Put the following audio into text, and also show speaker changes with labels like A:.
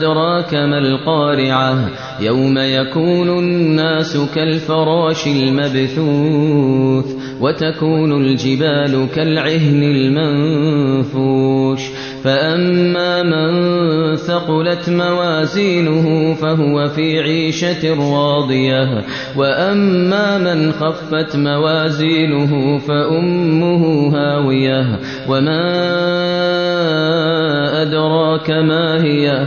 A: أدراك ما القارعة؟ يوم يكون الناس كالفراش المبثوث وتكون الجبال كالعهن المنفوش. فأما من ثقلت موازينه فهو في عيشة راضية. وأما من خفت موازينه فأمه هاوية. وما أدراك ما هي؟